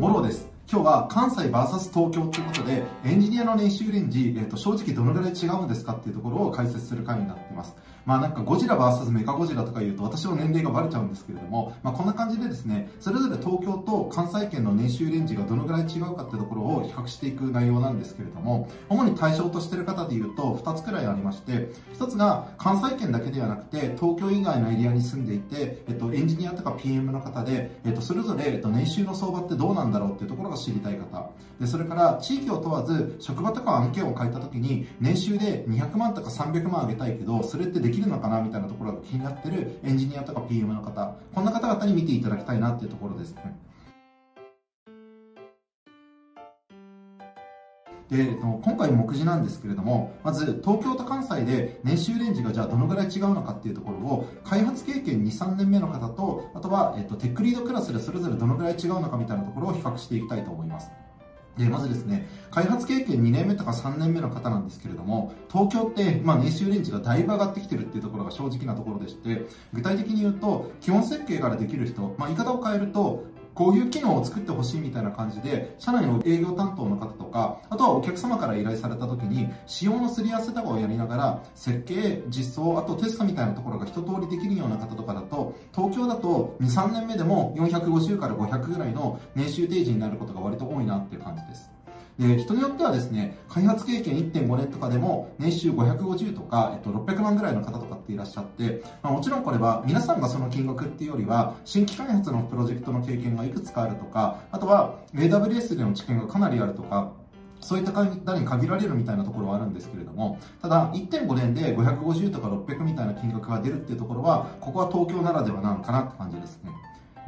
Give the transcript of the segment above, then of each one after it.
ボロです。今日は関西 VS 東京ということでエンジニアの年収レンジ、えーと、正直どのぐらい違うんですかっていうところを解説する回になっています。まあなんかゴジラ VS メカゴジラとか言うと私の年齢がバレちゃうんですけれども、まあ、こんな感じでですねそれぞれ東京と関西圏の年収レンジがどのぐらい違うかってところを比較していく内容なんですけれども主に対象としている方で言うと2つくらいありまして1つが関西圏だけではなくて東京以外のエリアに住んでいて、えっと、エンジニアとか PM の方で、えっと、それぞれ、えっと、年収の相場ってどうなんだろうっていうところが知りたい方。でそれから地域を問わず職場とか案件を書いた時に年収で200万とか300万上げたいけどそれってでききるのかなみたいなところが気になってるエンジニアとか PM の方こんな方々に見ていただきたいなっていうところですねで、今回目次なんですけれども、まず東京と関西で年収レンジがじゃあどのぐらい違うのかっていうところを、開発経験2、3年目の方と、あとは、えっと、テックリードクラスでそれぞれどのぐらい違うのかみたいなところを比較していきたいと思います。で、まずですね、開発経験2年目とか3年目の方なんですけれども、東京って、まあ、年収レンジがだいぶ上がってきてるっていうところが正直なところでして、具体的に言うと、基本設計からできる人、まあ、言い方を変えると、こういう機能を作ってほしいみたいな感じで、社内の営業担当の方とか、あとはお客様から依頼された時に、仕様のすり合わせとかをやりながら、設計、実装、あとテストみたいなところが一通りできるような方とかだ、2、3年目でも450から500ぐらいの年収提示になることが割と多いなっていう感じです。で人によってはですね開発経験1.5年とかでも年収550とか、えっと、600万ぐらいの方とかっていらっしゃって、まあ、もちろんこれは皆さんがその金額っていうよりは新規開発のプロジェクトの経験がいくつかあるとかあとは AWS での知見がかなりあるとかそういった方に限られるみたいなところはあるんですけれども、ただ、1.5年で550とか600みたいな金額が出るっていうところは、ここは東京ならではなのかなって感じですね。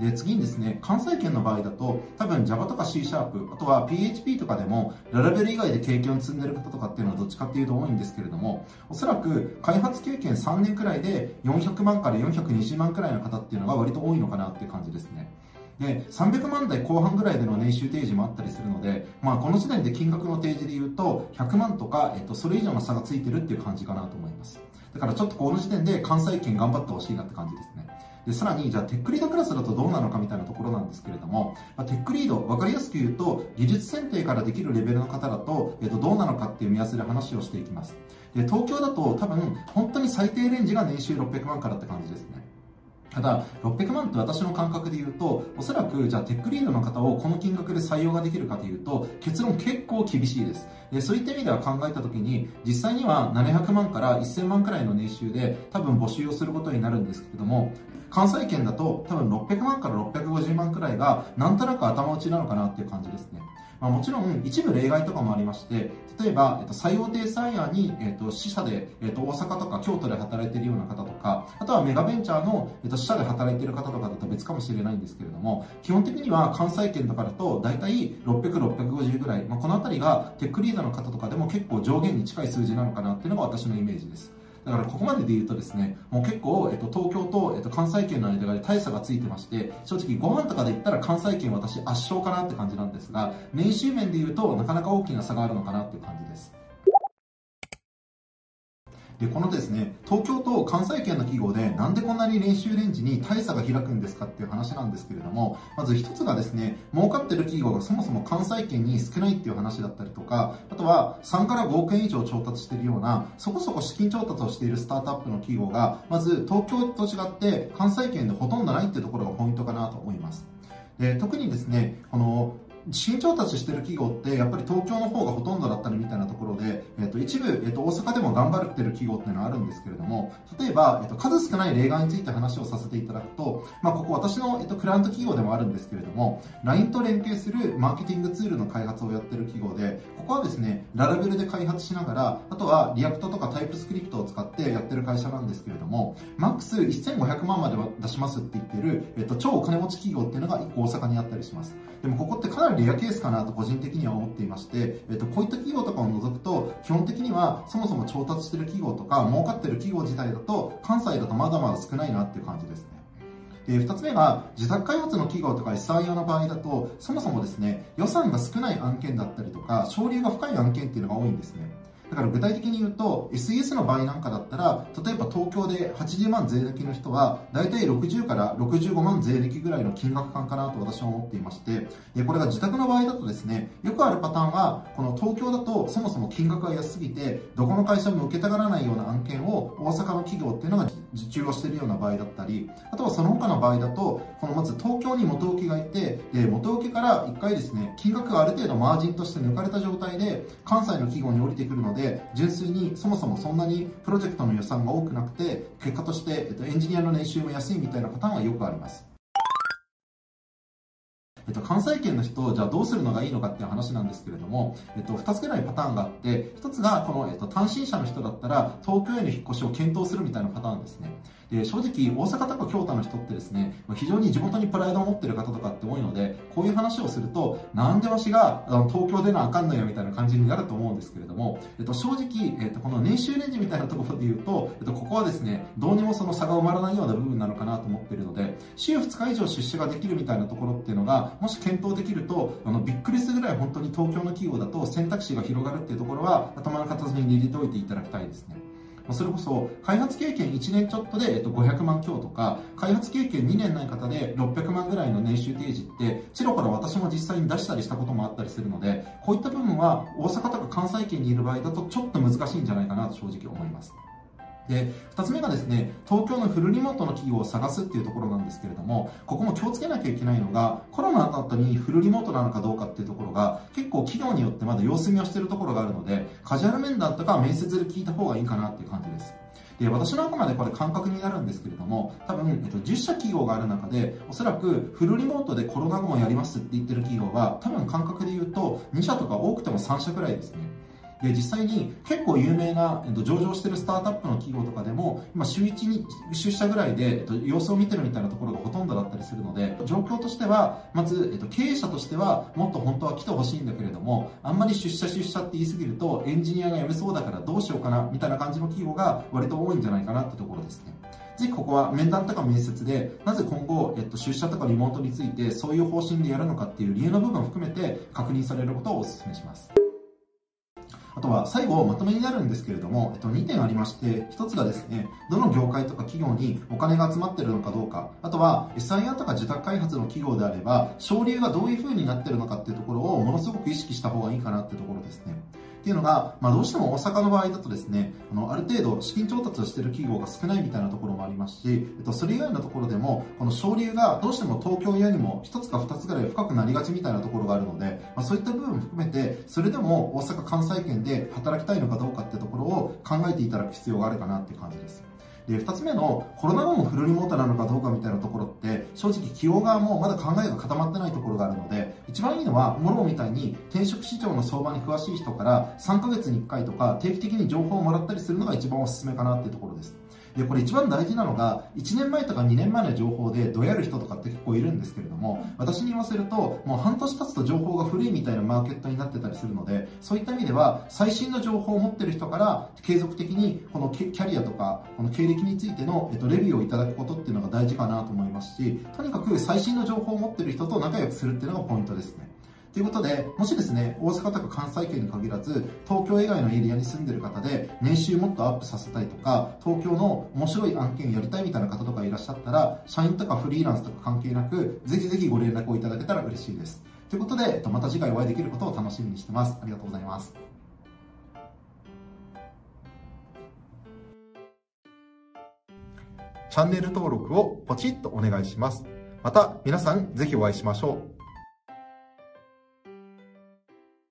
で次にですね関西圏の場合だと多分 Java とか C シャープあとは PHP とかでもララベル以外で経験を積んでる方とかっていうのはどっちかっていうと多いんですけれどもおそらく開発経験3年くらいで400万から420万くらいの方っていうのが割と多いのかなっていう感じですねで300万台後半ぐらいでの年収提示もあったりするので、まあ、この時点で金額の提示で言うと100万とか、えっと、それ以上の差がついてるっていう感じかなと思います。だからちょっとこの時点で関西圏頑張ってほしいなって感じですね。でさらにじゃあテックリードクラスだとどうなのかみたいなところなんですけれども、まあ、テックリード分かりやすく言うと技術選定からできるレベルの方だと,、えー、とどうなのかっていう目安で話をしていきます。で東京だと多分本当に最低レンジが年収600万からって感じですね。ただ、600万って私の感覚で言うと、おそらく、じゃあテックリードの方をこの金額で採用ができるかというと、結論結構厳しいです。でそういった意味では考えたときに、実際には700万から1000万くらいの年収で多分募集をすることになるんですけれども、関西圏だと多分600万から650万くらいがなんとなく頭打ちなのかなっていう感じですね。まあ、もちろん一部例外とかもありまして、例えば、えっと、最大手サイヤに、えっと、支社で、えっと、大阪とか京都で働いているような方とか、あとはメガベンチャーの、えっと、支社で働いている方とかだと別かもしれないんですけれども、基本的には関西圏とかだと大体600、650ぐらい、まあ、この辺りがテックリーダーの方とかでも結構上限に近い数字なのかなっていうのが私のイメージです。だからここまでで言うとですね、もう結構、えっと、東京と、えっと、関西圏の間で大差がついてまして、正直ご飯とかで言ったら関西圏私圧勝かなって感じなんですが、年収面で言うとなかなか大きな差があるのかなっていう感じです。でこのですね東京と関西圏の企業でなんでこんなに年収レンジに大差が開くんですかっていう話なんですけれどもまず一つがですね儲かってる企業がそもそも関西圏に少ないっていう話だったりとかあとは3から5億円以上調達しているようなそこそこ資金調達をしているスタートアップの企業がまず東京と違って関西圏でほとんどないっていうところがポイントかなと思います。で特にですねこの資金調達してる企業ってやっぱり東京の方がほとんどだったりみたいなところで、えっと、一部、えっと、大阪でも頑張ってる企業っていうのはあるんですけれども例えば、えっと、数少ない例外について話をさせていただくと、まあ、ここ私の、えっと、クライアント企業でもあるんですけれども LINE と連携するマーケティングツールの開発をやってる企業でここはですね Laravel で開発しながらあとは React とか TypeScript を使ってやってる会社なんですけれどもマックス1500万までは出しますって言ってる、えっと、超お金持ち企業っていうのが1個大阪にあったりします。でもここってかなりレアケースかなと個人的には思っていまして、えっと、こういった企業とかを除くと、基本的にはそもそも調達してる企業とか、儲かってる企業自体だと、関西だとまだまだ少ないなっていう感じですね。で、二つ目が、自宅開発の企業とか SI 用の場合だと、そもそもですね、予算が少ない案件だったりとか、省流が深い案件っていうのが多いんですね。だから具体的に言うと SES の場合なんかだったら例えば東京で80万税抜きの人は大体60から65万税抜きぐらいの金額感かなと私は思っていましてこれが自宅の場合だとですねよくあるパターンはこの東京だとそもそも金額が安すぎてどこの会社も受けたがらないような案件を大阪の企業っていうのが受注をしているような場合だったりあとはその他の場合だとこのまず東京に元請けがいてで元請けから1回ですね金額がある程度マージンとして抜かれた状態で関西の企業に降りてくるのでで純粋にそもそもそんなにプロジェクトの予算が多くなくて結果として、えっと、エンジニアの年収も安いみたいなパターンはよくありますえっと、関西圏の人、じゃあどうするのがいいのかっていう話なんですけれども、えっと、2つぐらいパターンがあって、1つが、この、えっと、単身者の人だったら、東京への引っ越しを検討するみたいなパターンですね。で正直大阪とか京都の人ってですね非常に地元にプライドを持ってる方とかって多いのでこういう話をするとなんでわしが東京でなあかんのよみたいな感じになると思うんですけれども、えっと、正直、えっと、この年収レンジみたいなところで言うと、えっと、ここはですねどうにもその差が埋まらないような部分なのかなと思っているので週2日以上出社ができるみたいなところっていうのがもし検討できるとあのびっくりするぐらい本当に東京の企業だと選択肢が広がるっていうところは頭の片隅に入れておいていただきたいですね。それこそ開発経験1年ちょっとで、えっと、500万強とか開発経験2年ない方で600万ぐらいの年収提示ってチロから私も実際に出したりしたこともあったりするのでこういった部分は大阪とか関西圏にいる場合だとちょっと難しいんじゃないかなと正直思います。で2つ目がですね東京のフルリモートの企業を探すっていうところなんですけれどもここも気をつけなきゃいけないのがコロナの後にフルリモートなのかどうかっていうところが結構企業によってまだ様子見をしているところがあるのでカジュアル面談とか面接で聞いた方がいいかなっていう感じです。で私のあくまでこれ感覚になるんですけれども多分、えっと、10社企業がある中でおそらくフルリモートでコロナ後もやりますって言ってる企業は多分感覚で言うと2社とか多くても3社くらいですね。で実際に結構有名な、えっと、上場してるスタートアップの企業とかでも今週1に出社ぐらいで、えっと、様子を見てるみたいなところがほとんどだったりするので状況としてはまず、えっと、経営者としてはもっと本当は来てほしいんだけれどもあんまり出社出社って言い過ぎるとエンジニアが辞めそうだからどうしようかなみたいな感じの企業が割と多いんじゃないかなってところですね。ぜひここは面談とか面接で、なぜ今後、えっと、出社とかリモートについて、そういう方針でやるのかっていう理由の部分を含めて確認されることをお勧めします。あとは最後まとめになるんですけれども、えっと、2点ありまして、1つがですね、どの業界とか企業にお金が集まってるのかどうか、あとは SIR とか自宅開発の企業であれば、省流がどういう風になってるのかっていうところをものすごく意識した方がいいかなってところですね。っていうのが、まあ、どうしても大阪の場合だとですね、あの、ある程度資金調達をしている企業が少ないみたいなところもありますし、えっと、それ以外のところでも、この省流がどうしても東京よりも1つか2つぐらい深くなりがちみたいなところがあるので、まあ、そういった部分も含めて、それでも大阪関西圏で働きたいのかどうかってところを考えていただく必要があるかなっていう感じです。で、二つ目のコロナ後もフルリモートなのかどうかみたいなところって、正直企業側もまだ考えが固まってないところがあるので、一番いいのは、モローみたいに転職市場の相場に詳しい人から3ヶ月に1回とか定期的に情報をもらったりするのが一番おすすめかなっていうところです。で、これ一番大事なのが、1年前とか2年前の情報でどやる人とかって結構いるんですけれども、私に言わせると、もう半年経つと情報が古いみたいなマーケットになってたりするので、そういった意味では、最新の情報を持ってる人から継続的にこのキャリアとか、この経歴についての、えっと、レビューをいただくことっていうのが大事かなと思いますし、とにかく最新の情報を持ってる人と仲良くするっていうのがポイントですね。ということで、もしですね、大阪とか関西圏に限らず、東京以外のエリアに住んでる方で、年収もっとアップさせたいとか、東京の面白い案件やりたいみたいな方とかいらっしゃったら、社員とかフリーランスとか関係なく、ぜひぜひご連絡をいただけたら嬉しいです。ということで、また次回お会いできることを楽しみにしてます。ありがとうございます。チャンネル登録をポチッとお願いします。また皆さんぜひお会いしましょう。